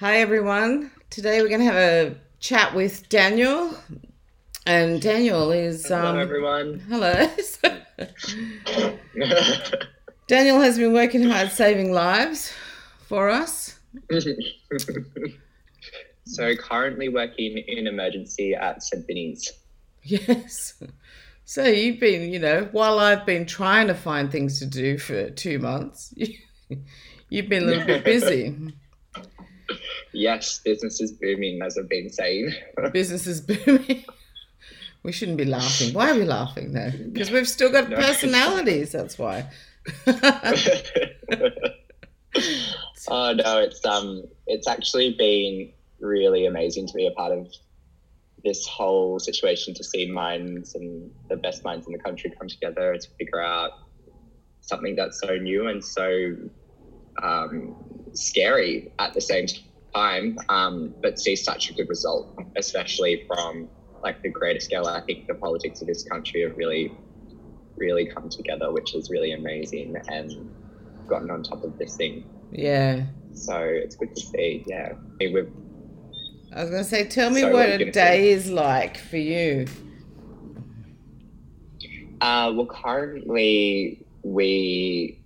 Hi, everyone. Today we're going to have a chat with Daniel. And Daniel is. Hello, um, everyone. Hello. Daniel has been working hard saving lives for us. so, currently working in emergency at St. Vinny's. Yes. So you've been, you know, while I've been trying to find things to do for two months, you've been a little bit busy. Yes, business is booming, as I've been saying. Business is booming. We shouldn't be laughing. Why are we laughing though? Because we've still got No. personalities. That's why. oh no, it's um, it's actually been really amazing to be a part of this whole situation to see minds and the best minds in the country come together to figure out something that's so new and so um, scary at the same time, um, but see such a good result, especially from like the greater scale. I think the politics of this country have really, really come together, which is really amazing, and gotten on top of this thing. Yeah. So it's good to see. Yeah, I mean, we've I was going to say, tell me Sorry, what what were you a day say? is like for you. Uh, well, currently we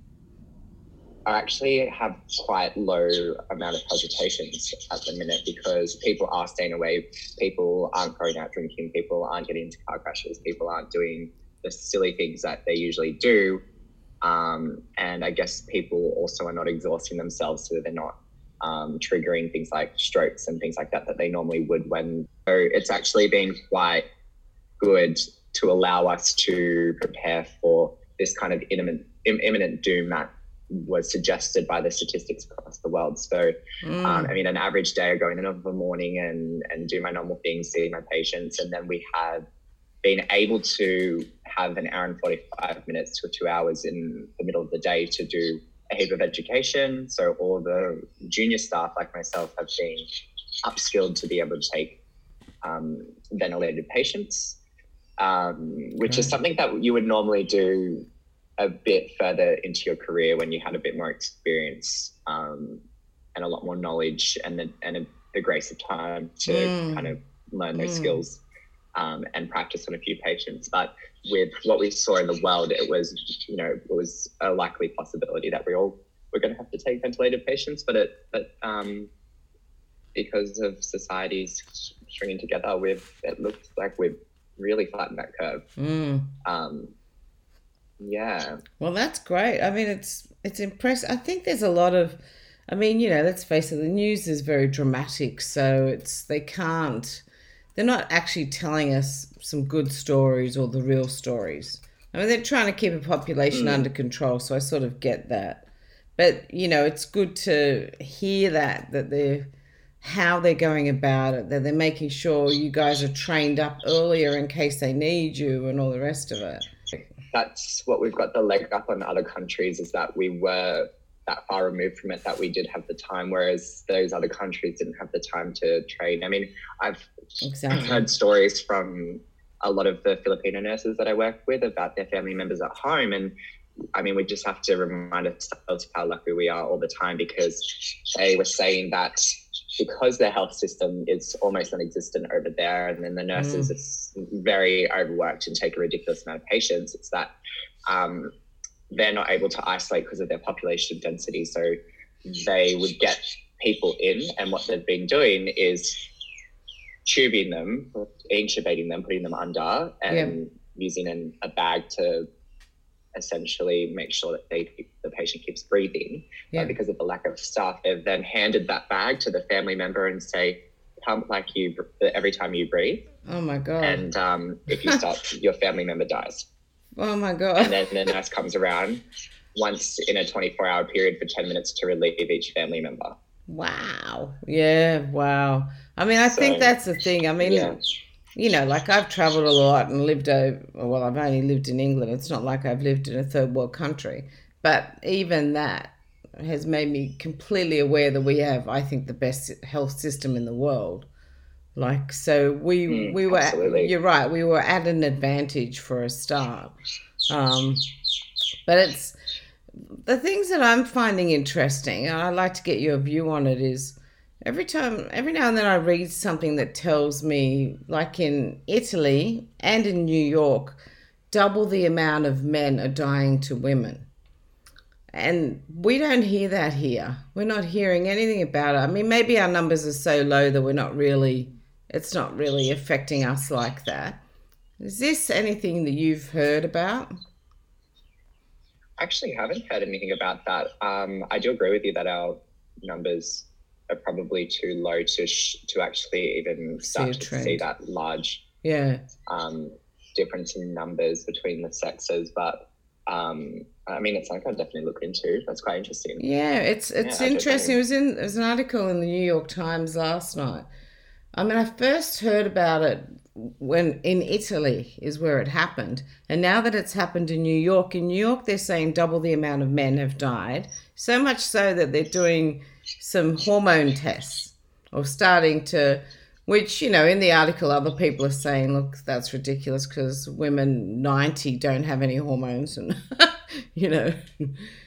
are actually have quite low amount of presentations at the minute because people are staying away. People aren't going out drinking. People aren't getting into car crashes. People aren't doing the silly things that they usually do. Um, and I guess people also are not exhausting themselves, so they're not um, triggering things like strokes and things like that that they normally would. When so it's actually been quite good to allow us to prepare for this kind of imminent, imminent doom that was suggested by the statistics across the world. So, Mm. um, I mean, an average day, I go in the morning and, and do my normal things, see my patients, and then we have been able to have an hour and 45 minutes to two hours in the middle of the day to do a heap of education. So all the junior staff like myself have been upskilled to be able to take um, ventilated patients, um, which is something that you would normally do a bit further into your career when you had a bit more experience um, and a lot more knowledge and the, and a, the grace of time to Mm. kind of learn those Mm. skills um, and practice on a few patients. But with what we saw in the world, it was, you know, it was a likely possibility that we all were going to have to take ventilated patients. But it, but um, because of society's stringing together, we've it looks like we've really flattened that curve. Mm. Um, yeah, Well, that's great. I mean, it's it's impressive. I think there's a lot of, I mean, you know, let's face it, the news is very dramatic, so it's they can't, they're not actually telling us some good stories or the real stories. I mean, they're trying to keep a population Mm. under control, so I sort of get that. But you know, it's good to hear that that they're how they're going about it, that they're making sure you guys are trained up earlier in case they need you and all the rest of it. That's what we've got the leg up on other countries is that we were that far removed from it that we did have the time, whereas those other countries didn't have the time to train. I mean, I've Exactly. heard stories from a lot of the Filipino nurses that I work with about their family members at home. And I mean, we just have to remind ourselves how lucky we are all the time because they were saying that because their health system is almost non-existent over there, and then the nurses is very overworked and take a ridiculous amount of patients, it's that um, they're not able to isolate because of their population density. So they would get people in, and what they've been doing is tubing them, intubating them, putting them under, and using an, a bag to essentially make sure that they the patient keeps breathing. Yeah. But because of the lack of staff, they've then handed that bag to the family member and say, "Pump like you every time you breathe, Oh my god. and um, if you stop, your family member dies." oh my god! And then the nurse comes around once in a 24 hour period for 10 minutes to relieve each family member. Wow. Yeah, wow. I mean, I think that's the thing. I mean, yeah. You know, like I've traveled a lot and lived over, well, I've only lived in England. It's not like I've lived in a third world country. But even that has made me completely aware that we have, I think, the best health system in the world. Like, so we, Mm, we were, absolutely. you're right, we were at an advantage for a start. Um, but it's, the things that I'm finding interesting, and I'd like to get your view on it, is every time, every now and then I read something that tells me, like in Italy and in New York, double the amount of men are dying to women. And we don't hear that here. We're not hearing anything about it. I mean, maybe our numbers are so low that we're not really, it's not really affecting us like that. Is this anything that you've heard about? I actually haven't heard anything about that. Um, I do agree with you that our numbers are probably too low to sh- to actually even start to see that large yeah um, difference in numbers between the sexes. But um, I mean, it's something I'd definitely look into. That's quite interesting. Yeah, it's it's yeah, interesting. It was in there's an article in the New York Times last night. I mean, I first heard about it when in Italy is where it happened, and now that it's happened in New York, in New York they're saying double the amount of men have died. So much so that they're doing some hormone tests or starting to which you know in the article other people are saying look that's ridiculous because women 90 don't have any hormones and you know.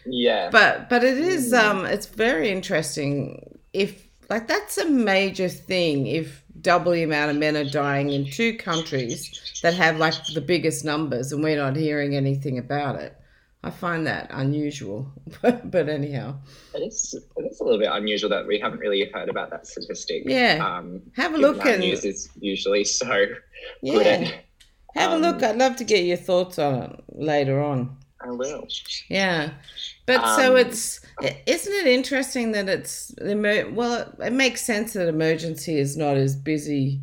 Yeah. But but it is mm. um it's very interesting if like that's a major thing if double the amount of men are dying in two countries that have like the biggest numbers and we're not hearing anything about it I find that unusual, but anyhow, it is. It is a little bit unusual that we haven't really heard about that statistic. Yeah, um, have a look. And news is usually so yeah. At, have um, a look. I'd love to get your thoughts on it later on. I will. Yeah, but um, so it's isn't it interesting that it's well, it, it makes sense that emergency is not as busy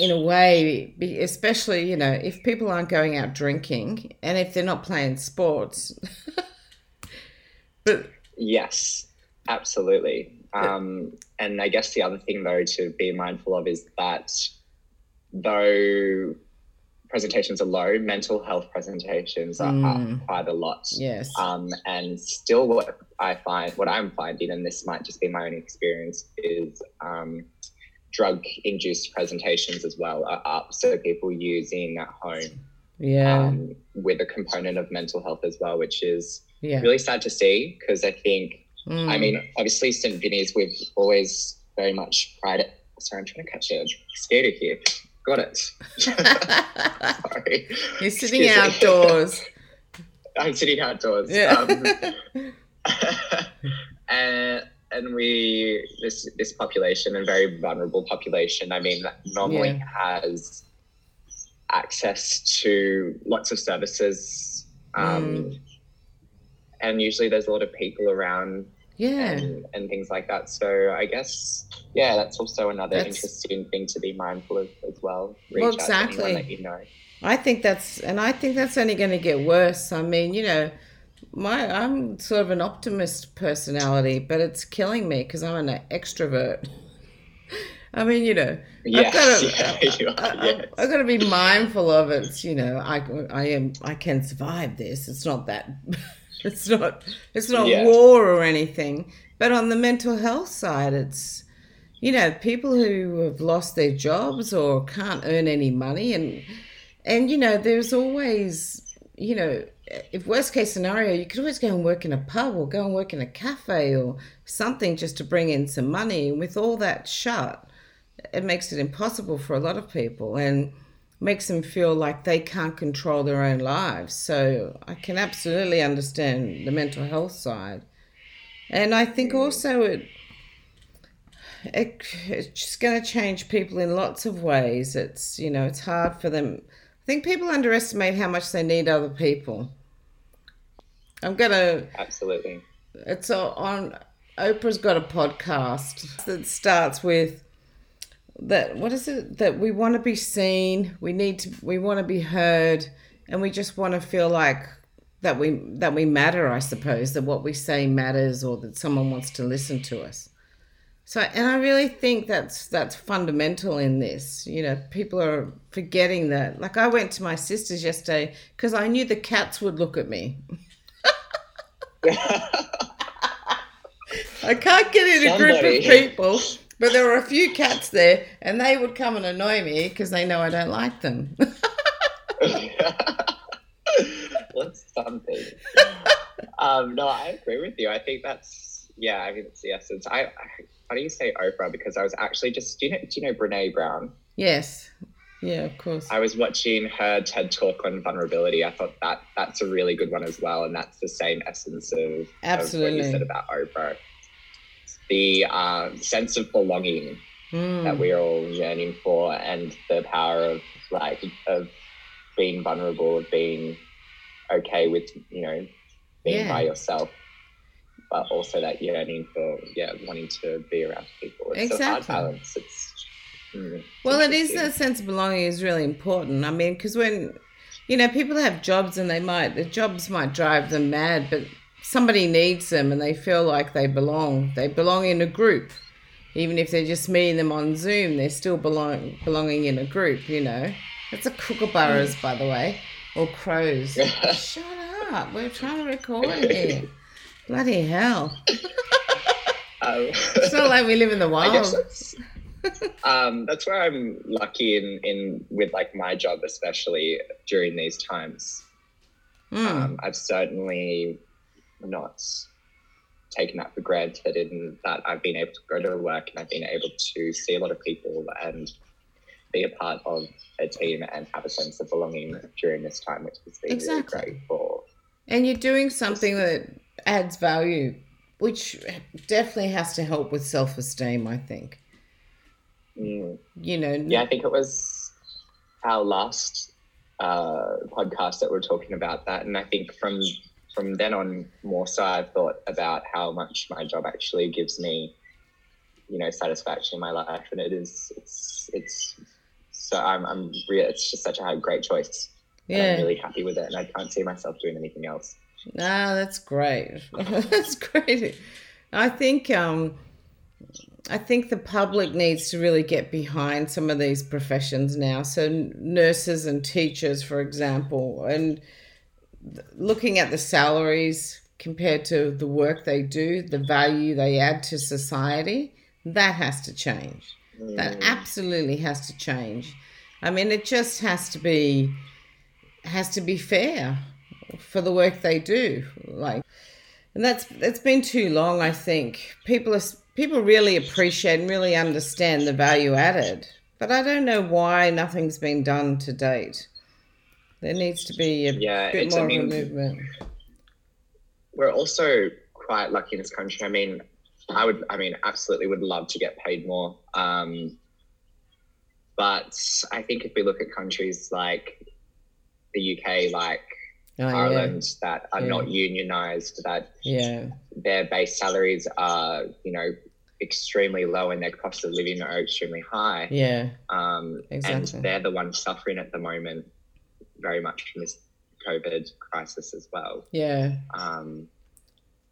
in a way, especially, you know, if people aren't going out drinking and if they're not playing sports. but yes, absolutely. Um, and I guess the other thing, though, to be mindful of is that though presentations are low, mental health presentations are mm. up quite a lot. Yes. Um, and still, what I find, what I'm finding, and this might just be my own experience, is um, drug induced presentations as well are up. So people using at home. Yeah. Um, with a component of mental health as well, which is yeah. really sad to see because I think, mm. I mean, obviously, St. Vinny's, we've always very much pride it. Sorry, I'm trying to catch a skater here. Got it. Sorry. You're sitting Excuse outdoors. I'm sitting outdoors. Yeah. Um, and and we this this population and very vulnerable population i mean normally yeah. has access to lots of services um, mm. and usually there's a lot of people around yeah and, and things like that so i guess yeah that's also another that's... interesting thing to be mindful of as well Reach well exactly you know. i think that's and i think that's only going to get worse i mean you know my I'm sort of an optimist personality, but it's killing me because I'm an extrovert. I mean, you know, yes, I've got to, yeah, yes. I've got to be mindful of it. You know, I, I am, I can survive this. It's not that, it's not, it's not yeah. war or anything. But on the mental health side, it's, you know, people who have lost their jobs or can't earn any money, and, and you know, there's always, you know, if worst case scenario, you could always go and work in a pub or go and work in a cafe or something just to bring in some money. And with all that shut, it makes it impossible for a lot of people and makes them feel like they can't control their own lives. So I can absolutely understand the mental health side. And I think also it, it it's going to change people in lots of ways. It's, you know, it's hard for them. I think people underestimate how much they need other people I'm gonna absolutely. It's on. Oprah's got a podcast that starts with that. What is it that we want to be seen? We need to. We want to be heard, and we just want to feel like that we that we matter. I suppose that what we say matters, or that someone wants to listen to us. So, and I really think that's that's fundamental in this. You know, people are forgetting that. Like I went to my sister's yesterday because I knew the cats would look at me. I can't get in a Somebody. group of people, but there were a few cats there, and they would come and annoy me because they know I don't like them. What's something? um, no, I agree with you. I think that's yeah. I mean, it's the essence. I, I funny you say Oprah because I was actually just do you know do you know Brene Brown? Yes. Yeah, of course. I was watching her TED talk on vulnerability. I thought that that's a really good one as well, and that's the same essence of, Absolutely. of what you said about Oprah. The uh, sense of belonging Mm. that we're all yearning for, and the power of like of being vulnerable, of being okay with you know being Yeah. by yourself, but also that yearning for yeah wanting to be around people. It's a hard Exactly. balance. It's mm, Well, it is that sense of belonging is really important. I mean, because when you know people have jobs and they might the jobs might drive them mad, but somebody needs them and they feel like they belong. They belong in a group, even if they're just meeting them on Zoom. They're still belong belonging in a group. You know, that's a kookaburras, by the way, or crows. Shut up! We're trying to record here. Bloody hell! Um, It's not like we live in the wild. that's, um, that's where I'm lucky in, in with like my job, especially during these times. Mm. Um, I've certainly not taken that for granted in that I've been able to go to work and I've been able to see a lot of people and be a part of a team and have a sense of belonging during this time, which has been Exactly. really great for. And you're doing something that adds value, which definitely has to help with self esteem, I think. Mm. You know, Yeah, I think it was our last uh, podcast that we are talking about that, and I think from from then on, more so, I've thought about how much my job actually gives me, you know, satisfaction in my life, and it is it's it's so I'm I'm real. It's just such a great choice. and yeah. I'm really happy with it, and I can't see myself doing anything else. Ah, that's great. that's great. I think um I think the public needs to really get behind some of these professions now. So nurses and teachers, for example, and looking at the salaries compared to the work they do, the value they add to society, that has to change. That Mm. absolutely has to change. I mean, it just has to be has to be fair for the work they do. Like, and that's it's been too long. I think people are people really appreciate and really understand the value added, but I don't know why nothing's been done to date. There needs to be a Yeah, bit it's- I more of a movement. we're also quite lucky in this country. I mean, I would, I mean, absolutely would love to get paid more. Um, but I think if we look at countries like the UK, like Oh, yeah, Ireland, that are Yeah. not unionized, that yeah, their base salaries are, you know, extremely low and their cost of living are extremely high. yeah, Um, Exactly. And they're the ones suffering at the moment very much from this COVID crisis as well. yeah. Um,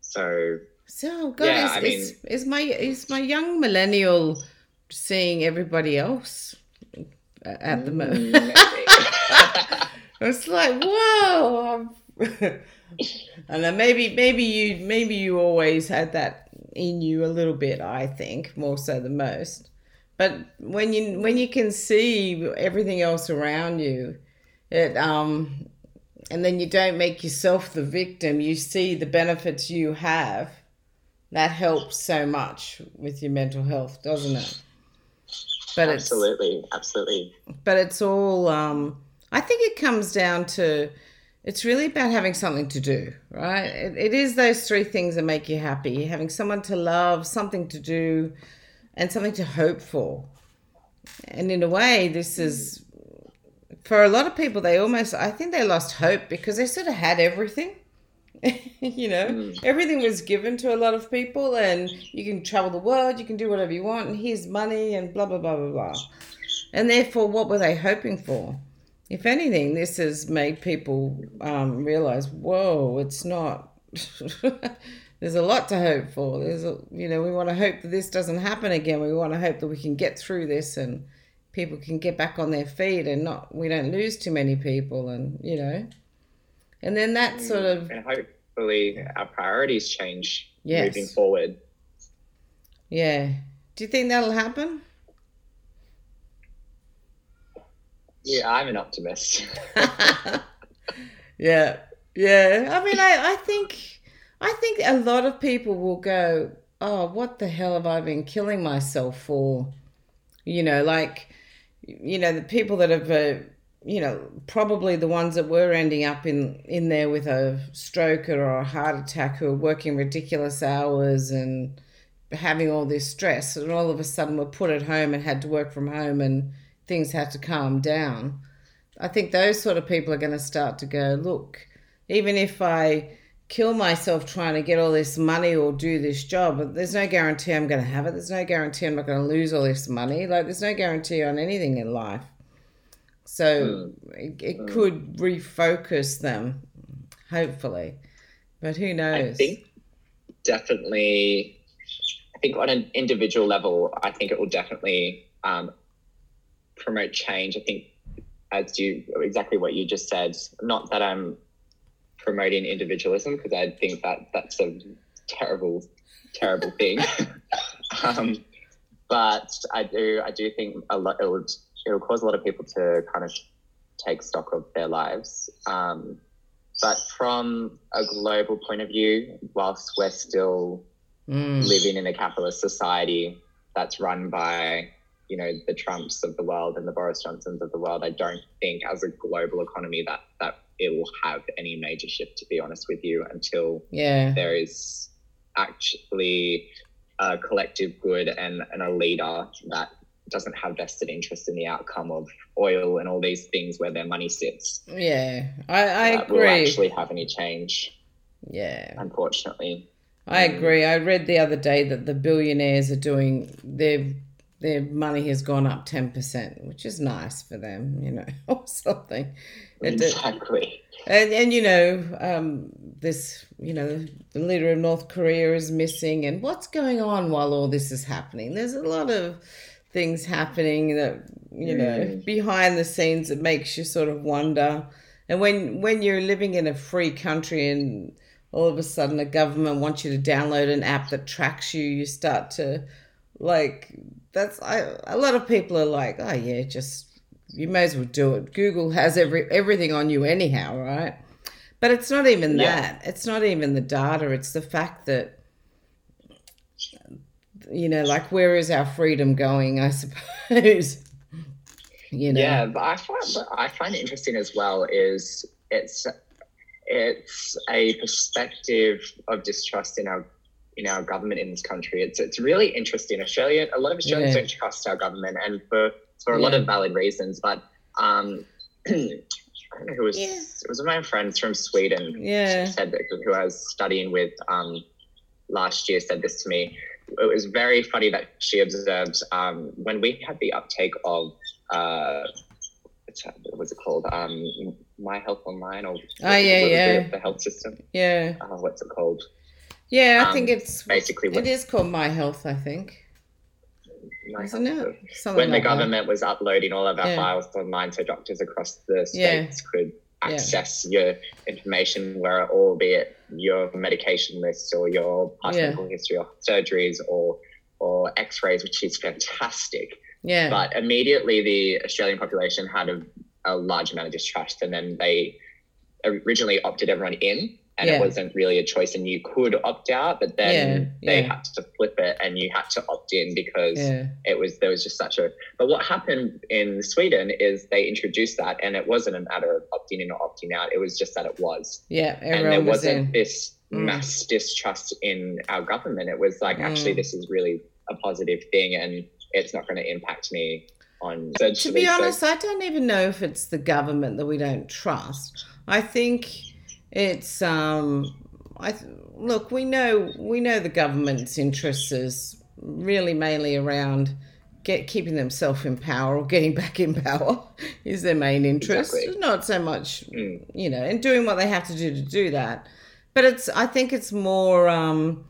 so So God, Yeah, is, I is, is my is my young millennial seeing everybody else at the moment? It's like, whoa. and then maybe maybe you maybe you always had that in you a little bit, I think, more so than most. But when you when you can see everything else around you, it um and then you don't make yourself the victim, you see the benefits you have. That helps so much with your mental health, doesn't it? But absolutely, absolutely. but it's all um i think it comes down to it's really about having something to do right? It, it is those three things that make you happy having someone to love something to do and something to hope for. And in a way this is for a lot of people they almost i think they lost hope because they sort of had everything. You know Mm. everything was given to a lot of people and you can travel the world you can do whatever you want and here's money and blah blah blah blah blah. And therefore what were they hoping for if anything this has made people um, realize whoa it's not there's a lot to hope for. There's a you know we want to hope that this doesn't happen again. We want to hope that we can get through this and people can get back on their feet and not we don't lose too many people and you know. And then that sort of and hopefully our priorities change Yes. moving forward. yeah. Do you think that'll happen Yeah, I'm an optimist. yeah, yeah. I mean, I, I think, I think a lot of people will go. oh, what the hell have I been killing myself for? You know, like, you know, the people that have, uh, you know, probably the ones that were ending up in, in there with a stroke or a heart attack who are working ridiculous hours and having all this stress, and all of a sudden were put at home and had to work from home and things have to calm down. I think those sort of people are going to start to go, look, even if I kill myself trying to get all this money or do this job, there's no guarantee I'm going to have it. There's no guarantee I'm not going to lose all this money. Like, there's no guarantee on anything in life. So mm. it, it mm. could refocus them, hopefully. But who knows? I think definitely, I think on an individual level, I think it will definitely um, promote change. I think, as you exactly what you just said, not that I'm promoting individualism because I think that that's a terrible, terrible thing. um, but I do, I do think a lot. It would, it will cause a lot of people to kind of take stock of their lives. Um, but from a global point of view, whilst we're still mm. living in a capitalist society that's run by you know the Trumps of the world and the Boris Johnsons of the world, I don't think as a global economy that that it will have any major shift. To be honest with you, until yeah there is actually a collective good and, and a leader that doesn't have vested interest in the outcome of oil and all these things where their money sits. Yeah, I, I agree. Will actually have any change. Yeah, unfortunately. I mm. agree. I read the other day that the billionaires are doing they've their money has gone up 10%, which is nice for them, you know, or something. Exactly. And, and you know, um, this, you know, the leader of North Korea is missing, and what's going on while all this is happening? There's a lot of things happening that, you mm. know, behind the scenes that makes you sort of wonder. And when, when you're living in a free country and all of a sudden a government wants you to download an app that tracks you, you start to like that's I, a lot of people are like, oh yeah, just you may as well do it. Google has every everything on you anyhow, right? But it's not even yeah. that. It's not even the data. It's the fact that you know, like where is our freedom going? I suppose. you know. Yeah, but I find I find it interesting as well is it's it's a perspective of distrust in our in our government in this country. It's it's really interesting. Australia, a lot of Australians yeah. don't trust our government, and for for a yeah. lot of valid reasons. But um, I don't know who was yeah. it was one of my friends from Sweden. Yeah, said that who I was studying with um, last year said this to me. It was very funny that she observed um, when we had the uptake of uh, what was it called? Um, My Health Online or oh yeah, yeah, the, the, health system. Yeah, uh, what's it called? Yeah, I um, think it's basically it is called My Health. I think. Isn't it? Something when like the government that. was uploading all of our yeah. files online, so doctors across the states yeah. could access yeah. your information, where albeit your medication list or your past medical history or surgeries or or X-rays, which is fantastic. Yeah. But immediately, the Australian population had a, a large amount of distrust, and then they originally opted everyone in and yeah. it wasn't really a choice and you could opt out but then yeah, they yeah. had to flip it and you had to opt in because it was there was just such a but what happened in sweden is they introduced that and it wasn't a matter of opting in or opting out it was just that it was yeah and there was wasn't this mm. mass distrust in our government it was like mm. actually this is really a positive thing and it's not going to impact me on the to be honest so, i don't even know if it's the government that we don't trust i think it's um, I look. We know we know the government's interests is really mainly around get keeping themselves in power or getting back in power is their main interest. Exactly. Not so much, mm. you know, and doing what they have to do to do that. But it's I think it's more um,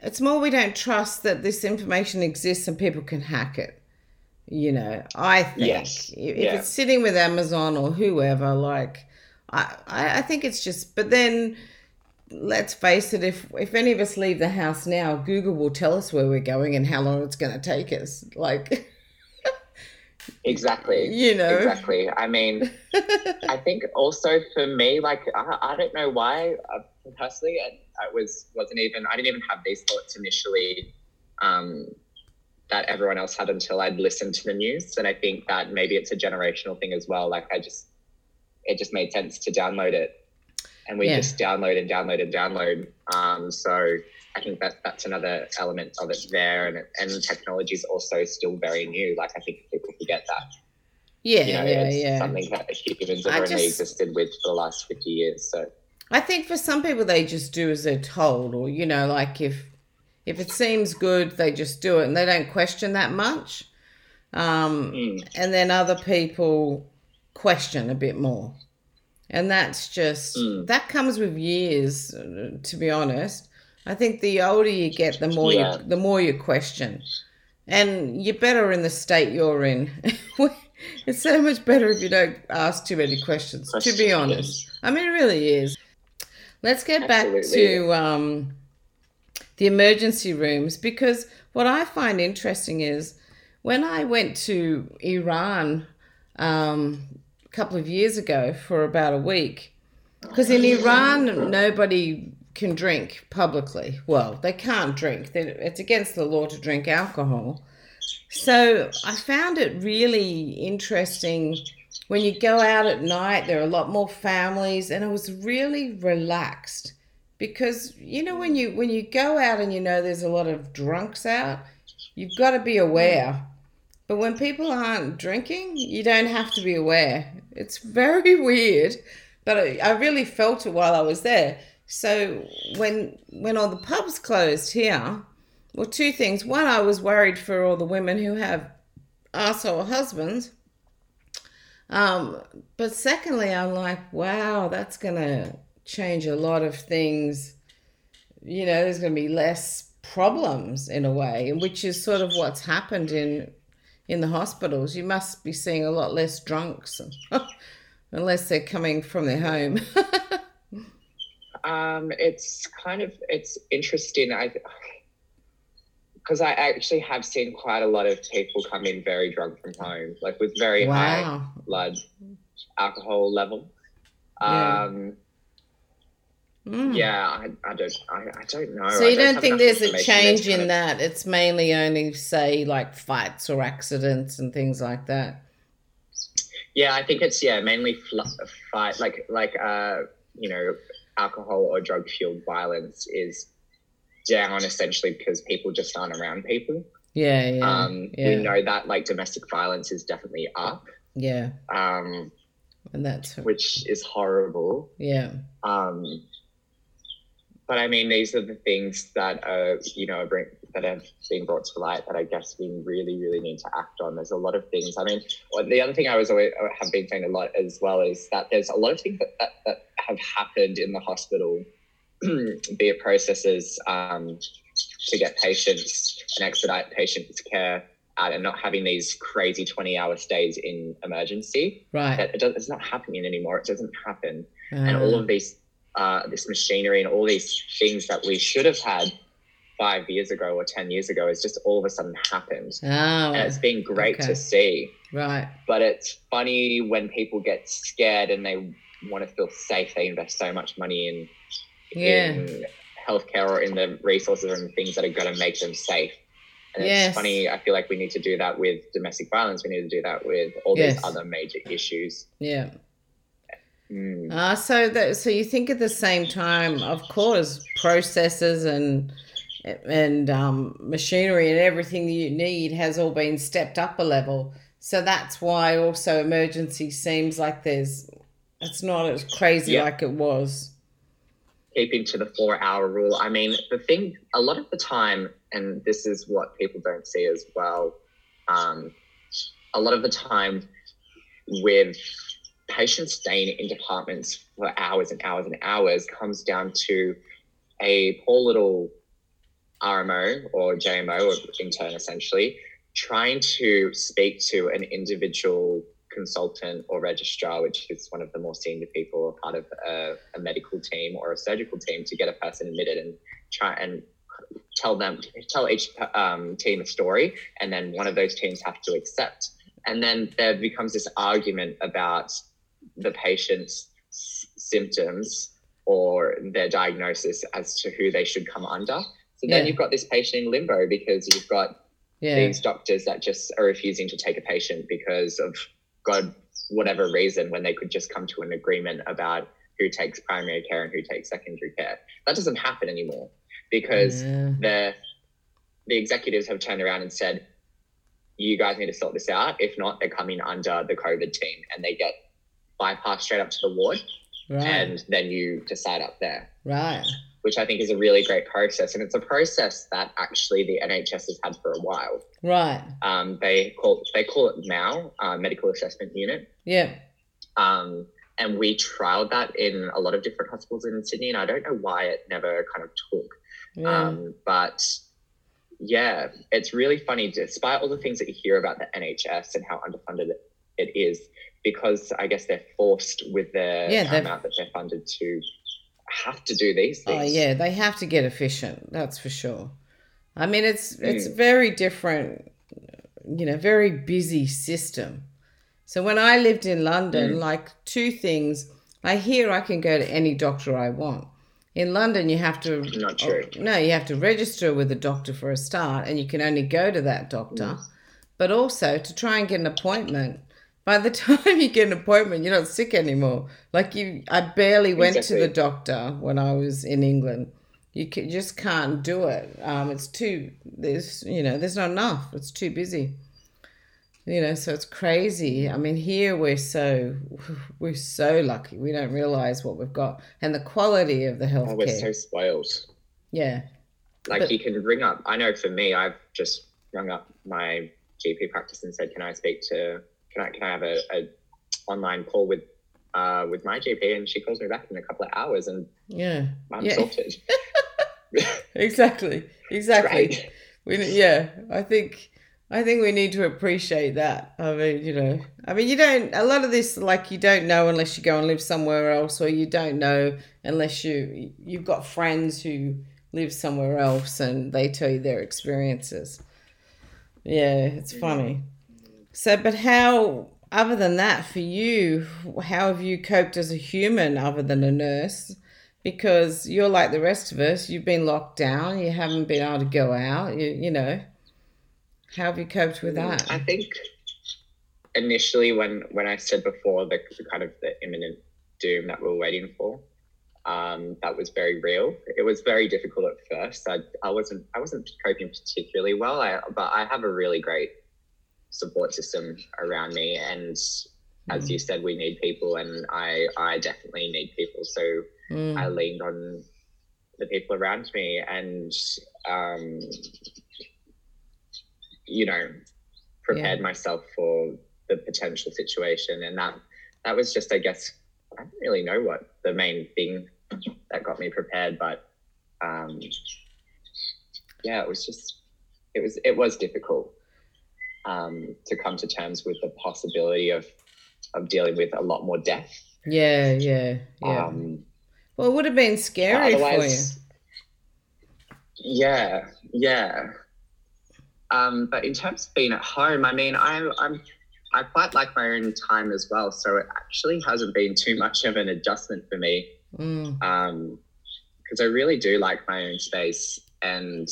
it's more we don't trust that this information exists and people can hack it. You know, I think yes. if yeah. it's sitting with Amazon or whoever, like I, I think it's just, but then let's face it, if, if any of us leave the house now, Google will tell us where we're going and how long it's going to take us. Like, exactly. You know, exactly. I mean, I think also for me, like, I, I don't know why, uh, personally, I was wasn't even I didn't even have these thoughts initially um, that everyone else had until I'd listened to the news, and I think that maybe it's a generational thing as well. Like I just it just made sense to download it, and we Yeah. just download and download and download. Um, so I think that that's another element of it there, and and technology is also still very new. Like I think people forget that. Yeah, You know, yeah, it's yeah. something that humans have I only just- existed with for the last fifty years. So I think for some people they just do as they're told, or you know, like if if it seems good, they just do it and they don't question that much. Um, mm, and then other people question a bit more, and that's just Mm. that comes with years. To be honest, I think the older you get, the more Yeah. you the more you question, and you're better in the state you're in. it's so much better if you don't ask too many questions. To be honest, I mean, it really is. Let's get back to um, the emergency rooms because what I find interesting is when I went to Iran um, couple of years ago for about a week, because in Iran nobody can drink publicly. Well, they can't drink; it's against the law to drink alcohol. So I found it really interesting when you go out at night. There are a lot more families, and it was really relaxed because you know when you when you go out and you know there's a lot of drunks out, you've got to be aware. But when people aren't drinking, you don't have to be aware. It's very weird, but I, I really felt it while I was there. So when when all the pubs closed here, well, two things. One, I was worried for all the women who have asshole husbands. Um, but secondly, I'm like, wow, that's gonna change a lot of things. You know, there's gonna be less problems in a way, which is sort of what's happened in in the hospitals. You must be seeing a lot less drunks, unless they're coming from their home. Um, it's kind of it's interesting. I because I actually have seen quite a lot of people come in very drunk from home, like with very high wow. blood alcohol level. Yeah. Um, Mm. yeah, I, I don't I, I don't know. So you don't have think there's a change in of- that? It's mainly only say like fights or accidents and things like that. Yeah, I think it's yeah mainly fight like like uh you know alcohol or drug fueled violence is down essentially because people just aren't around people. Yeah, yeah, um, yeah, We know that like domestic violence is definitely up, yeah, um, and that's which is horrible. yeah, Um, but I mean, these are the things that are you know bring, that have been brought to light that I guess we really really need to act on. There's a lot of things. I mean, the other thing I was always have been saying a lot as well is that there's a lot of things that, that, that have happened in the hospital, be it processes um, to get patients and expedite patients' care. uh, And not having these crazy 20 hour stays in emergency. right. That it does, it's not happening anymore. It doesn't happen and all Uh, of these uh, this machinery and all these things that we should have had five years ago or ten years ago is just all of a sudden happened oh, and it's been great okay. to see right. but it's funny when people get scared and they want to feel safe they invest so much money in Yeah. in healthcare or in the resources and things that are going to make them safe and Yes. it's funny i feel like we need to do that with domestic violence we need to do that with all Yes. these other major issues Yeah. Mm. Uh, so that so you think at the same time, of course, processes and and um, machinery and everything you need has all been stepped up a level. So that's why also emergency seems like there's it's not as crazy Yeah. like it was. keeping to the four hour rule. I mean, the thing, a lot of the time, and this is what people don't see as well, um, a lot of the time with patients staying in departments for hours and hours and hours comes down to a poor little RMO or JMO or intern essentially trying to speak to an individual consultant or registrar, which is one of the more senior people or part of a, a medical team or a surgical team, to get a person admitted and try and tell them tell each um, team a story, and then one of those teams have to accept. And then there becomes this argument about the patient's s- symptoms or their diagnosis as to who they should come under. So then Yeah. you've got this patient in limbo because you've got Yeah. these doctors that just are refusing to take a patient because of God, whatever reason, when they could just come to an agreement about who takes primary care and who takes secondary care. That doesn't happen anymore because Yeah. the the executives have turned around and said, "You guys need to sort this out. If not, they're coming under the COVID team, and they get bypassed straight up to the ward, Right. and then you decide up there." right. Which I think is a really great process, and it's a process that actually the NHS has had for a while. Right. Um, they call they call it MAU, uh, Medical Assessment Unit, Yeah. um, and we trialed that in a lot of different hospitals in Sydney, and I don't know why it never kind of took. Yeah. Um, but yeah, it's really funny, despite all the things that you hear about the NHS and how underfunded it is, because I guess they're forced with the Yeah, that they're funded to have to do these things. Oh yeah, they have to get efficient. That's for sure. I mean, it's it's Mm. very different. You know, very busy system. So when I lived in London, Mm. like two things. I hear I can go to any doctor I want. In London, you have to Not true. oh, no, you have to register with a doctor for a start, and you can only go to that doctor. Mm. But also to try and get an appointment. By the time you get an appointment, you're not sick anymore. Like you, I barely went to the doctor when I was in England. You can, just can't do it. Um, it's too there's you know there's not enough. It's too busy. You know, so it's crazy. I mean, here we're so we're so lucky. We don't realize what we've got and the quality of the Oh, we're so spoiled. yeah, Like But- you can ring up. I know for me, I've just rung up my GP practice and said, "Can I speak to? Can I can I have a, a online call with uh, with my GP?" And she calls me back in a couple of hours, and yeah, I'm Yeah. sorted. exactly, exactly. We yeah, I think I think we need to appreciate that. I mean, you know, I mean, you don't a lot of this like you don't know unless you go and live somewhere else, or you don't know unless you you've got friends who live somewhere else and they tell you their experiences. Yeah, it's funny. So, but how? Other than that, for you, how have you coped as a human other than a nurse? Because you're like the rest of us. You've been locked down. You haven't been able to go out. You, you know. How have you coped with that? I think initially, when when I said before the, the kind of the imminent doom that we were waiting for, um, that was very real. It was very difficult at first. I, I wasn't I wasn't coping particularly well. I, but I have a really great support system around me, and as you said, we need people, and I I definitely need people. So Mm. I leaned on the people around me and, um, you know, prepared myself for the potential situation. And that, that was just, I guess, I don't really know what the main thing that got me prepared, but, um, yeah, it was just, it was, it was difficult, um, to come to terms with the possibility of, of dealing with a lot more death. Yeah, yeah, yeah. Um, well, it would have been scary for you. Yeah, yeah. Um, but in terms of being at home, I mean, I, I'm I quite like my own time as well, so it actually hasn't been too much of an adjustment for me Mm. because I really do like my own space, and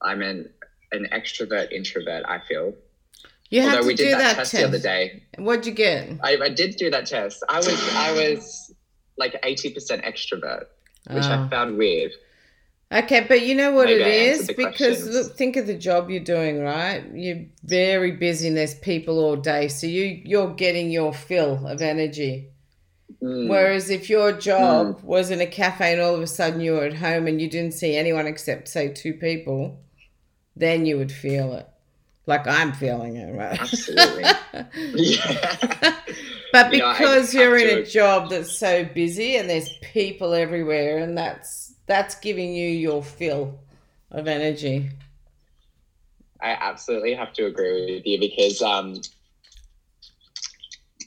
I'm an an extrovert introvert. I feel. You have Although to we do did that, that test test. the other day, What'd you get? I, I did do that test. I was I was like eighty percent extrovert, which Ah. I found weird. Okay, but you know what Maybe it is? Because questions. look, think of the job you're doing, right? You're very busy and there's people all day. So you you're getting your fill of energy. Mm. Whereas if your job was in a cafe and all of a sudden you were at home and you didn't see anyone except say two people, then you would feel it. Like I'm feeling it, right? Absolutely. yeah. But You know, I because you're in a job that's so busy and there's people everywhere and that's that's giving you your fill of energy. I absolutely have to agree with you because um,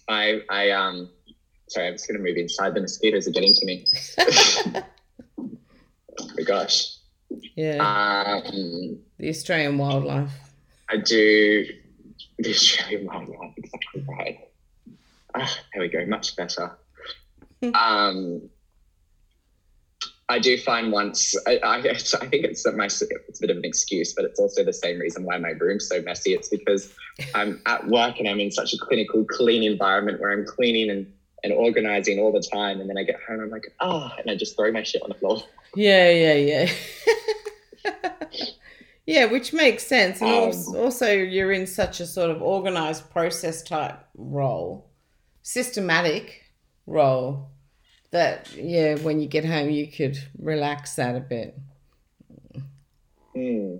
I I um, sorry, I'm just gonna move inside. The mosquitoes are getting to me. oh my gosh. Yeah. Um, the Australian wildlife. I do the Australian wildlife exactly right. Ah, there we go, much better. um, I do find once I, I, I think it's my it's a bit of an excuse, but it's also the same reason why my room's so messy. It's because I'm at work and I'm in such a clinical, clean environment where I'm cleaning and, and organizing all the time, and then I get home, I'm like, ah, oh, and I just throw my shit on the floor. Yeah, yeah, yeah. yeah, which makes sense, and um, also you're in such a sort of organized process type role, systematic role that yeah, when you get home, you could relax that a bit. Mm.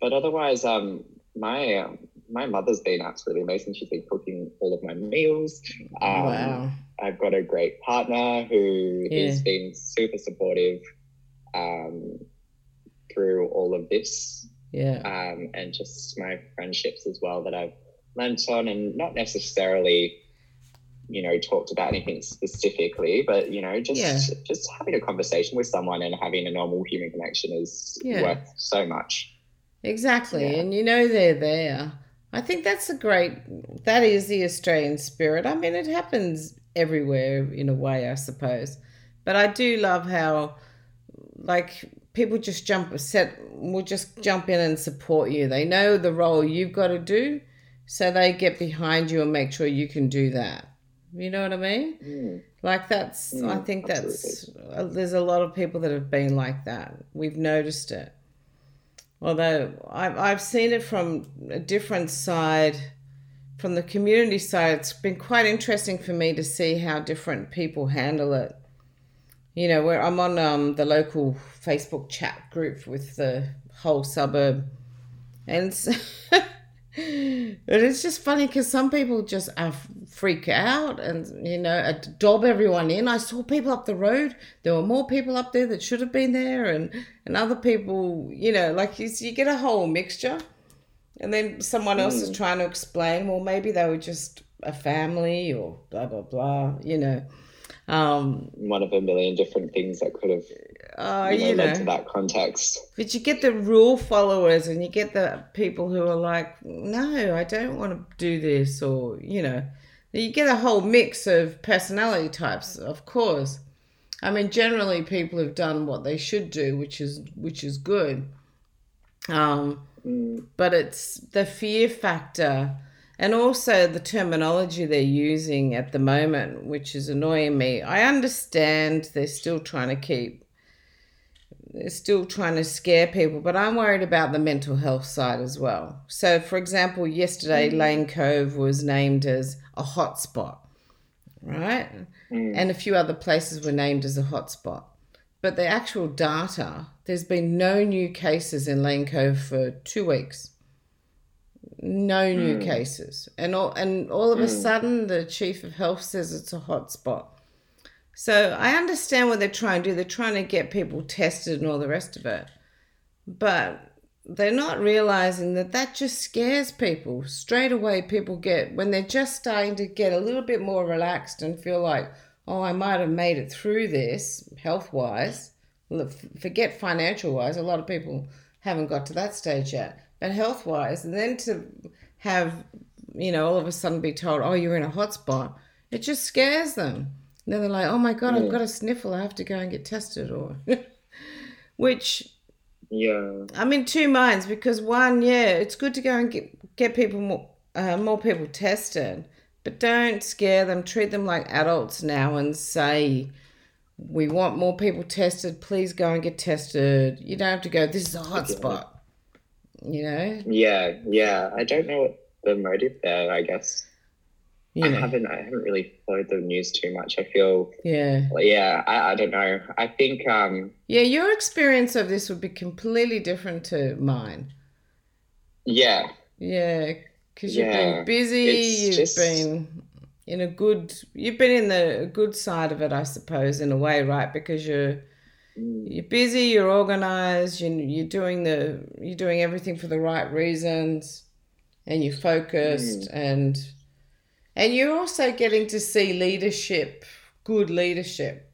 But otherwise, um, my um, my mother's been absolutely amazing. She's been cooking all of my meals. Um, wow. I've got a great partner who yeah. has been super supportive um, through all of this. Yeah. Um, and just my friendships as well that I've learned on, and not necessarily you know talked about anything specifically but you know just yeah. just having a conversation with someone and having a normal human connection is yeah. worth so much exactly yeah. and you know they're there i think that's a great that is the australian spirit i mean it happens everywhere in a way i suppose but i do love how like people just jump set will just jump in and support you they know the role you've got to do so they get behind you and make sure you can do that you know what I mean? Mm. Like that's, mm, I think that's, uh, there's a lot of people that have been like that. We've noticed it. Although I've, seen it from a different side, from the community side. It's been quite interesting for me to see how different people handle it. You know, where I'm on um, the local Facebook chat group with the whole suburb. And it's just funny because some people just uh, freak out and you know dob everyone in. I saw people up the road. There were more people up there that should have been there and and other people you know like you, you get a whole mixture. And then someone else mm. is trying to explain well maybe they were just a family or blah blah blah you know. Um, one of a million different things that could have uh, you know, you know. to that context. But you get the rule followers and you get the people who are like, no, I don't want to do this, or you know, you get a whole mix of personality types, of course. I mean, generally, people have done what they should do, which is which is good. Um. But it's the fear factor and also the terminology they're using at the moment, which is annoying me. I understand they're still trying to keep, still trying to scare people, but I'm worried about the mental health side as well. So, for example, yesterday mm. Lane Cove was named as a hotspot, right? Mm. And a few other places were named as a hotspot. But the actual data, there's been no new cases in Lane Cove for two weeks no new mm. cases, and all and all of mm. a hmm. sudden the chief of health says it's a hotspot. So I understand what they're trying to do. They're trying to get people tested and all the rest of it, but they're not realizing that that just scares people straight away. People get when they're just starting to get a little bit more relaxed and feel like, oh, I might have made it through this health wise. Forget financial wise. A lot of people haven't got to that stage yet but health wise, and then to have, you know, all of a sudden be told, oh, you're in a hotspot, it just scares them. Then they're like, oh my God, I've got a sniffle. I have to go and get tested. Or, which, yeah. I'm in two minds because one, yeah, it's good to go and get, get people more, uh, more people tested, but don't scare them. Treat them like adults now and say, we want more people tested. Please go and get tested. You don't have to go, this is a hot spot." you know? Yeah, yeah. I don't know what the motive there, I guess. You know. I haven't I haven't really followed the news too much. I feel Yeah. Yeah, I, I don't know. I think um Yeah, your experience of this would be completely different to mine. Yeah. Yeah. Because you've yeah. been busy, it's you've just... been in a good you've been in the good side of it, I suppose, in a way, right? Because you're you're busy you're organized you, you're doing the you're doing everything for the right reasons and you're focused mm. and and you're also getting to see leadership good leadership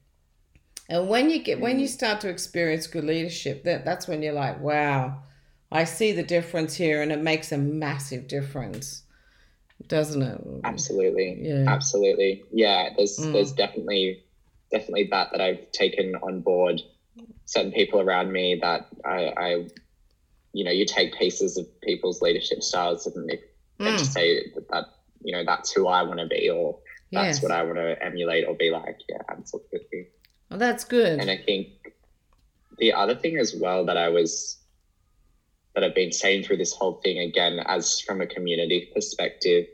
and when you get when you mm. start to experience good leadership that that's when you're like wow i see the difference here and it makes a massive difference doesn't it absolutely yeah absolutely yeah there's mm. there's definitely definitely that that I've taken on board. Certain people around me that I, I you know, you take pieces of people's leadership styles and, mm. and say that, that you know that's who I want to be or that's yes. what I want to emulate or be like. Yeah, absolutely. Well, that's good. And I think the other thing as well that I was that I've been saying through this whole thing again, as from a community perspective,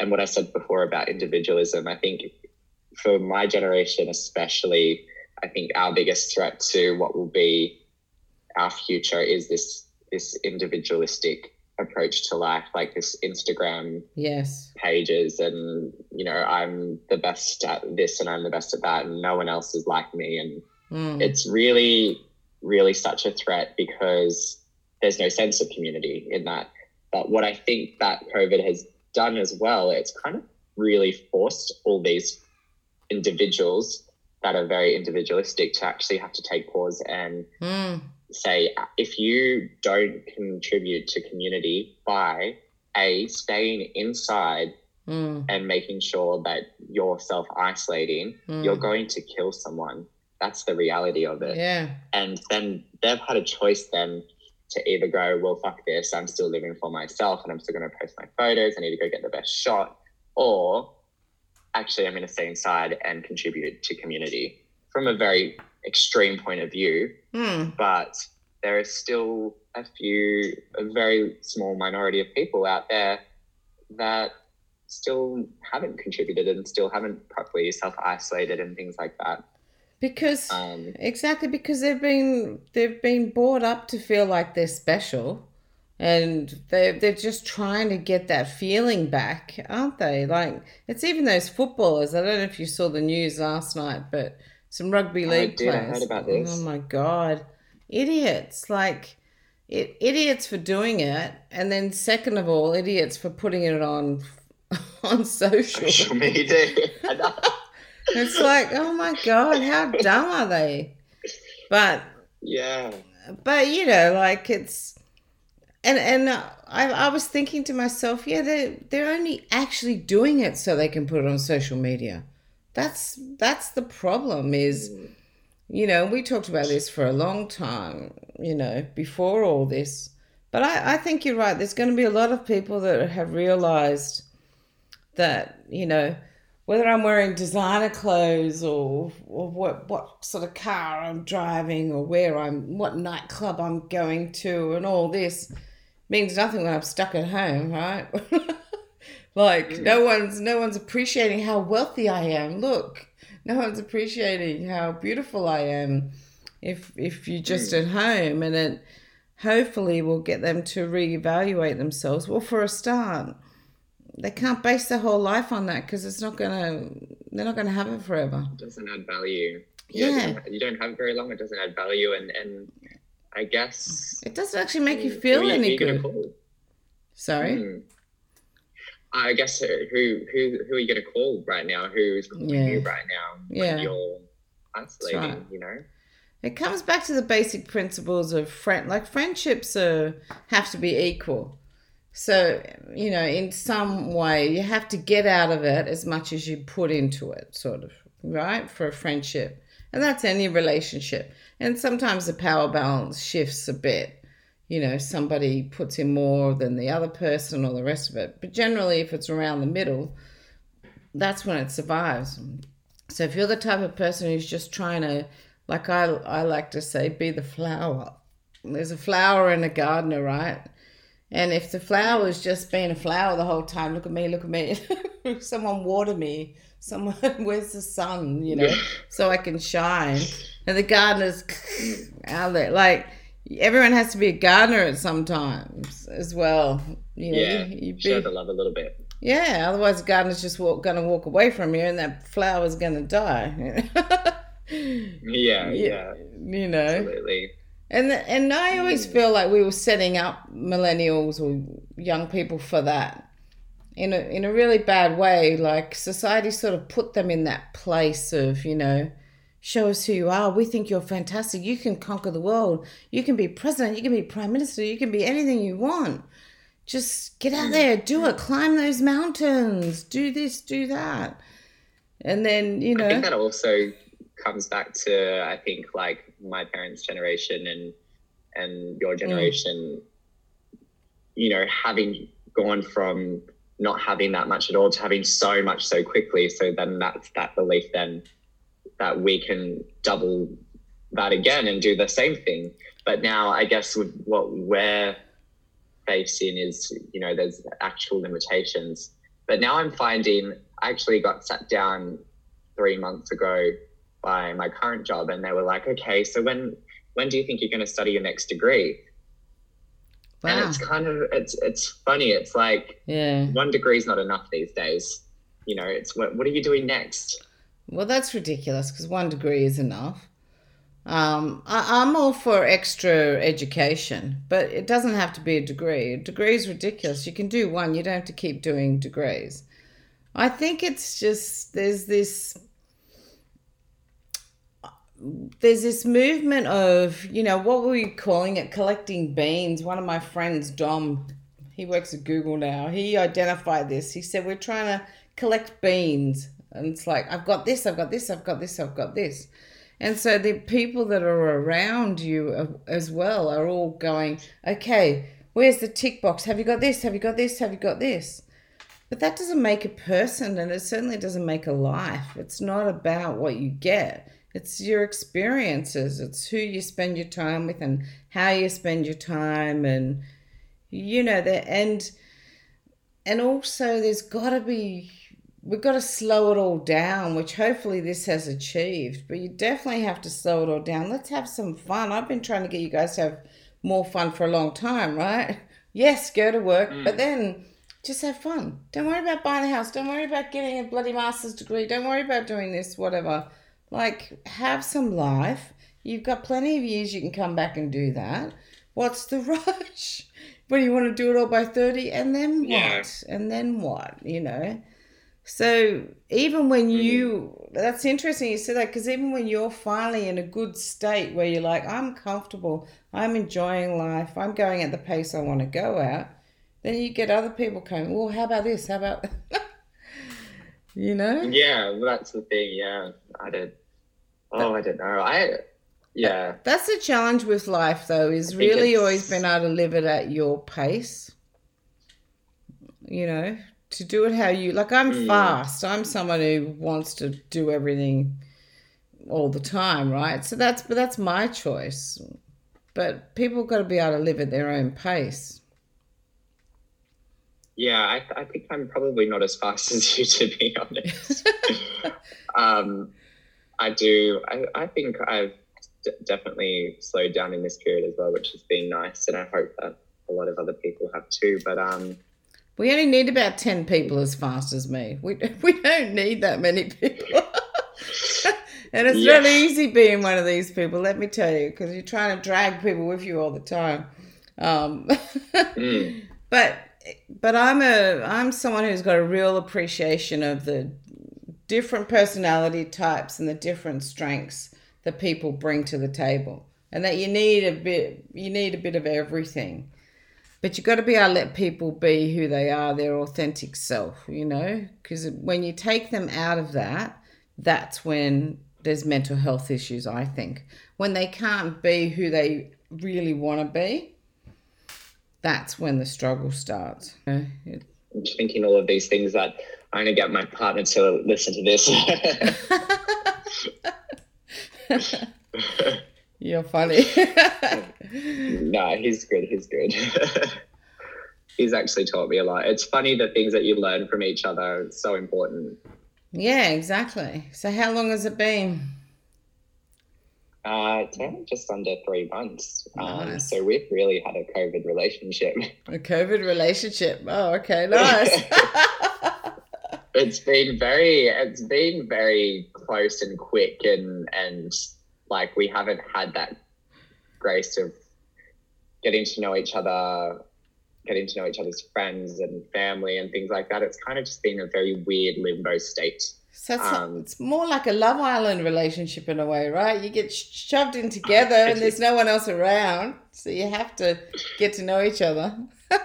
and what I said before about individualism, I think for my generation especially, I think our biggest threat to what will be our future is this this individualistic approach to life, like this Instagram yes pages, and you know I'm the best at this and I'm the best at that, and no one else is like me, and mm. it's really really such a threat because there's no sense of community in that. But what I think that COVID has done as well, it's kind of really forced all these individuals that are very individualistic to actually have to take pause and mm say if you don't contribute to community by a staying inside mm. and making sure that you're self isolating, mm. you're going to kill someone. That's the reality of it. Yeah. And then they've had a choice then to either go, well, fuck this, I'm still living for myself and I'm still going to post my photos. I need to go get the best shot. Or actually, I'm going to stay inside and contribute to community from a very extreme point of view, mm. but there is still a few, a very small minority of people out there that still haven't contributed and still haven't properly self isolated and things like that. Because um, exactly because they've been they've been brought up to feel like they're special, and they they're just trying to get that feeling back, aren't they? Like it's even those footballers. I don't know if you saw the news last night, but some rugby league did, players. I heard about oh this. Oh my god, idiots! Like it, idiots for doing it, and then second of all, idiots for putting it on on social. Social media. it's like, oh my god, how dumb are they? But yeah, but you know, like it's and and I I was thinking to myself, yeah, they're, they're only actually doing it so they can put it on social media. That's that's the problem is mm. you know, we talked about this for a long time, you know, before all this. But I, I think you're right. There's going to be a lot of people that have realized that, you know, whether I'm wearing designer clothes or, or what, what sort of car I'm driving or where I'm, what nightclub I'm going to and all this means nothing when I'm stuck at home, right? Like mm. no one's no one's appreciating how wealthy I am. Look, no one's appreciating how beautiful I am. If if you're just mm. at home, and it hopefully will get them to reevaluate themselves. Well, for a start, they can't base their whole life on that because it's not gonna. They're not gonna have it forever. It doesn't add value. You yeah, don't, you don't have very long. It doesn't add value, and and I guess it doesn't actually make you feel any good. Sorry. Mm. I guess who who who are you going to call right now? Who's calling yeah. you right now? Yeah, you're isolating. Right. You know, it comes back to the basic principles of friend. Like friendships are have to be equal. So you know, in some way, you have to get out of it as much as you put into it, sort of right for a friendship, and that's any relationship. And sometimes the power balance shifts a bit you know, somebody puts in more than the other person or the rest of it. But generally, if it's around the middle, that's when it survives. So if you're the type of person who's just trying to, like I, I like to say, be the flower. There's a flower and a gardener, right? And if the flower is just being a flower the whole time, look at me, look at me. Someone water me. Someone, where's the sun, you know, so I can shine. And the gardener's out there. Like, everyone has to be a gardener at sometimes as well. You know, yeah, you, you share the love a little bit. Yeah, otherwise the gardener's just walk, gonna walk away from you, and that flower's gonna die. yeah, yeah, you know, absolutely. And and I always mm. feel like we were setting up millennials or young people for that in a in a really bad way. Like society sort of put them in that place of you know Show us who you are. We think you're fantastic. You can conquer the world. You can be president. You can be prime minister. You can be anything you want. Just get out there, do it, climb those mountains, do this, do that. And then, you know. I think that also comes back to I think like my parents' generation and and your generation, mm. you know, having gone from not having that much at all to having so much so quickly. So then that's that belief then that we can double that again and do the same thing. But now I guess with what we're facing is, you know, there's actual limitations. But now I'm finding I actually got sat down three months ago by my current job and they were like, okay, so when when do you think you're going to study your next degree? Wow. And it's kind of it's it's funny. It's like yeah, one degree is not enough these days. You know, it's what what are you doing next? Well, that's ridiculous because one degree is enough. Um, I, am all for extra education, but it doesn't have to be a degree. A degree is ridiculous. You can do one. You don't have to keep doing degrees. I think it's just there's this there's this movement of you know what were we calling it collecting beans one of my friends dom he works at google now he identified this he said we're trying to collect beans and it's like i've got this i've got this i've got this i've got this. And so the people that are around you as well are all going okay where's the tick box? Have you got this? Have you got this? Have you got this? But that doesn't make a person and it certainly doesn't make a life. It's not about what you get. It's your experiences. It's who you spend your time with and how you spend your time and you know that and and also there's got to be we've got to slow it all down, which hopefully this has achieved. But you definitely have to slow it all down. Let's have some fun. I've been trying to get you guys to have more fun for a long time, right? Yes, go to work, mm. but then just have fun. Don't worry about buying a house. Don't worry about getting a bloody master's degree. Don't worry about doing this, whatever. Like, have some life. You've got plenty of years you can come back and do that. What's the rush? But you want to do it all by 30 and then what? Yeah. And then what? You know? So even when mm-hmm. you, that's interesting you said that because even when you're finally in a good state where you're like, I'm comfortable, I'm enjoying life, I'm going at the pace I want to go at, then you get other people coming, well, how about this? How about, you know? Yeah, well, that's the thing. Yeah, I did. Oh, I don't know. I yeah. That's the challenge with life, though, is really always been able to live it at your pace. You know, to do it how you like. I'm mm. fast. I'm someone who wants to do everything all the time, right? So that's but that's my choice. But people got to be able to live at their own pace. Yeah, I, I think I'm probably not as fast as you, to be honest. um, I do. I, I think I've d- definitely slowed down in this period as well, which has been nice, and I hope that a lot of other people have too. But um, we only need about ten people as fast as me. We we don't need that many people. and it's yeah. not easy being one of these people, let me tell you, because you're trying to drag people with you all the time. Um, mm. But but I'm a I'm someone who's got a real appreciation of the different personality types and the different strengths that people bring to the table and that you need a bit you need a bit of everything but you've got to be able to let people be who they are their authentic self you know? Because when you take them out of that that's when there's mental health issues i think. When they can't be who they really want to be that's when the struggle starts. I'm just thinking all of these things that I'm gonna get my partner to listen to this. You're funny. no, he's good. He's good. he's actually taught me a lot. It's funny the things that you learn from each other. It's so important. Yeah, exactly. So, how long has it been? Uh, just under three months. Um, nice. Um, so we've really had a COVID relationship. A COVID relationship. Oh, okay, nice it's been very it's been very close and quick and and like we haven't had that grace of getting to know each other getting to know each other's friends and family and things like that. It's kind of just been a very weird limbo state. So it's, um, it's more like a love island relationship in a way right? You get shoved in together and there's no one else around. So you have to get to know each other.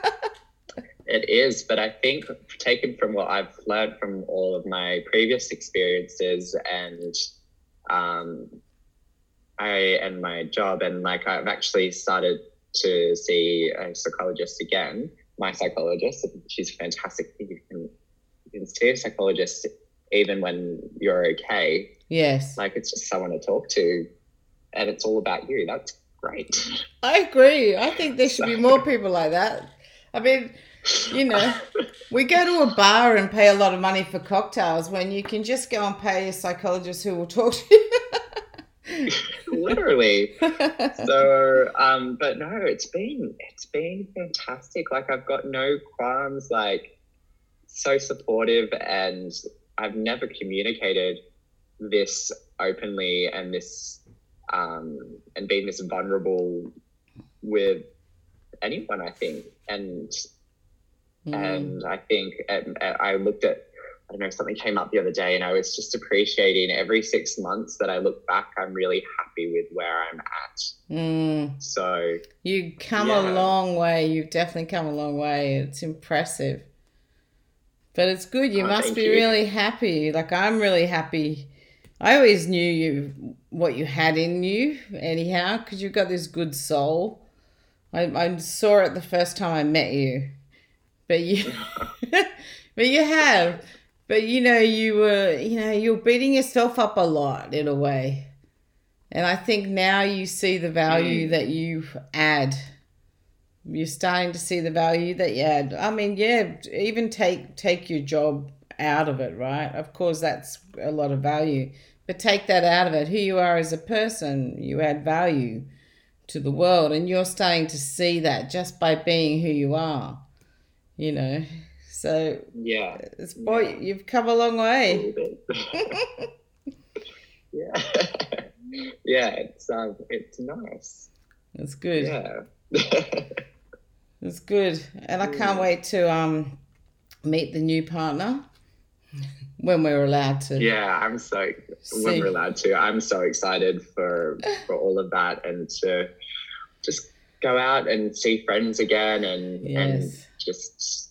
It is, but I think taken from what I've learned from all of my previous experiences and um, I and my job, and like I've actually started to see a psychologist again. My psychologist, she's fantastic. You can, you can see a psychologist even when you're okay. Yes. Like it's just someone to talk to, and it's all about you. That's great. I agree. I think there should be more people like that. I mean, you know, we go to a bar and pay a lot of money for cocktails when you can just go and pay a psychologist who will talk to you. literally. So um but no it's been it's been fantastic. Like i've got no qualms like so supportive and i've never communicated this openly and this um and being this vulnerable with anyone i think. And mm. and i think and, and i looked at I don't know, something came up the other day and I was just appreciating every six months that I look back, I'm really happy with where I'm at. Mm. So you come yeah. a long way. You've definitely come a long way. It's impressive. But it's good. You oh, must be you. really happy. Like I'm really happy. I always knew you what you had in you, anyhow, because you've got this good soul. I, I saw it the first time I met you, but you, but you have. But you know, you were, you know, you're beating yourself up a lot in a way. And I think now you see the value mm. that you add. You're starting to see the value that you add. I mean, yeah, even take take your job out of it, right? Of course, that's a lot of value. But take that out of it. Who you are as a person, you add value to the world, and you're starting to see that just by being who you are. You know, so yeah, it's boy, yeah. you've come a long way. yeah, yeah, it's um, it's nice. It's good. Yeah, it's good, and I can't wait to um meet the new partner when we're allowed to. Yeah, I'm so See. when we're allowed to. I'm so excited for for all of that and to just go out and see friends again and yes. and just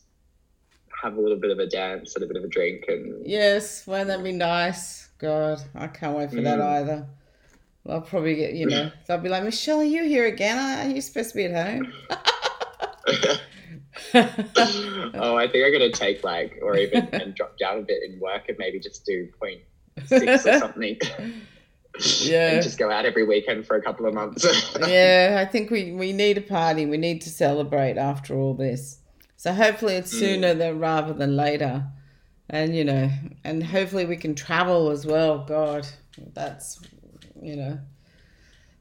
have a little bit of a dance and a bit of a drink and yes won't that be nice? God i can't wait for mm. that either. I'll probably get you know they'll be like michelle are you here again? Are you supposed to be at home. Oh i think i'm gonna take like or even and drop down a bit in work and maybe just do point six or something. Yeah. And just go out every weekend for a couple of months. Yeah i think we we need a party. We need to celebrate after all this so hopefully it's mm. sooner mm. than rather than later. And you know, and hopefully we can travel as well. God, that's you know,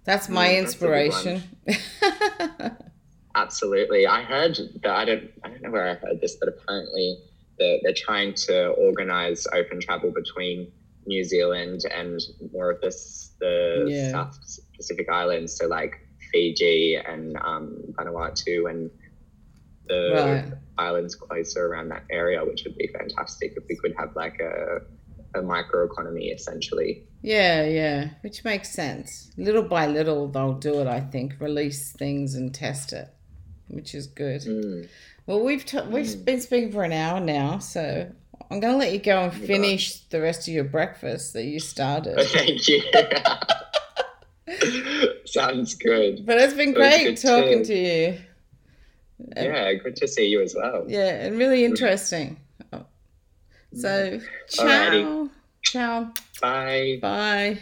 that's my mm, inspiration. That's Absolutely. I heard that I don't I don't know where I heard this, but apparently they're, they're trying to organize open travel between New Zealand and more of this the yeah. South Pacific islands, so like Fiji and um, Vanuatu and the right. islands closer around that area, which would be fantastic if we could have like a a microeconomy essentially. Yeah, yeah, which makes sense. Little by little, they'll do it. I think release things and test it, which is good. Mm. Well, we've t- we've mm. been speaking for an hour now, so I'm going to let you go and finish the rest of your breakfast that you started. Thank you. Sounds good. But it's been great talking to... to you. Yeah, good to see you as well. Yeah, and really mm. interesting. So, ciao. Alrighty. Ciao. Bye. Bye.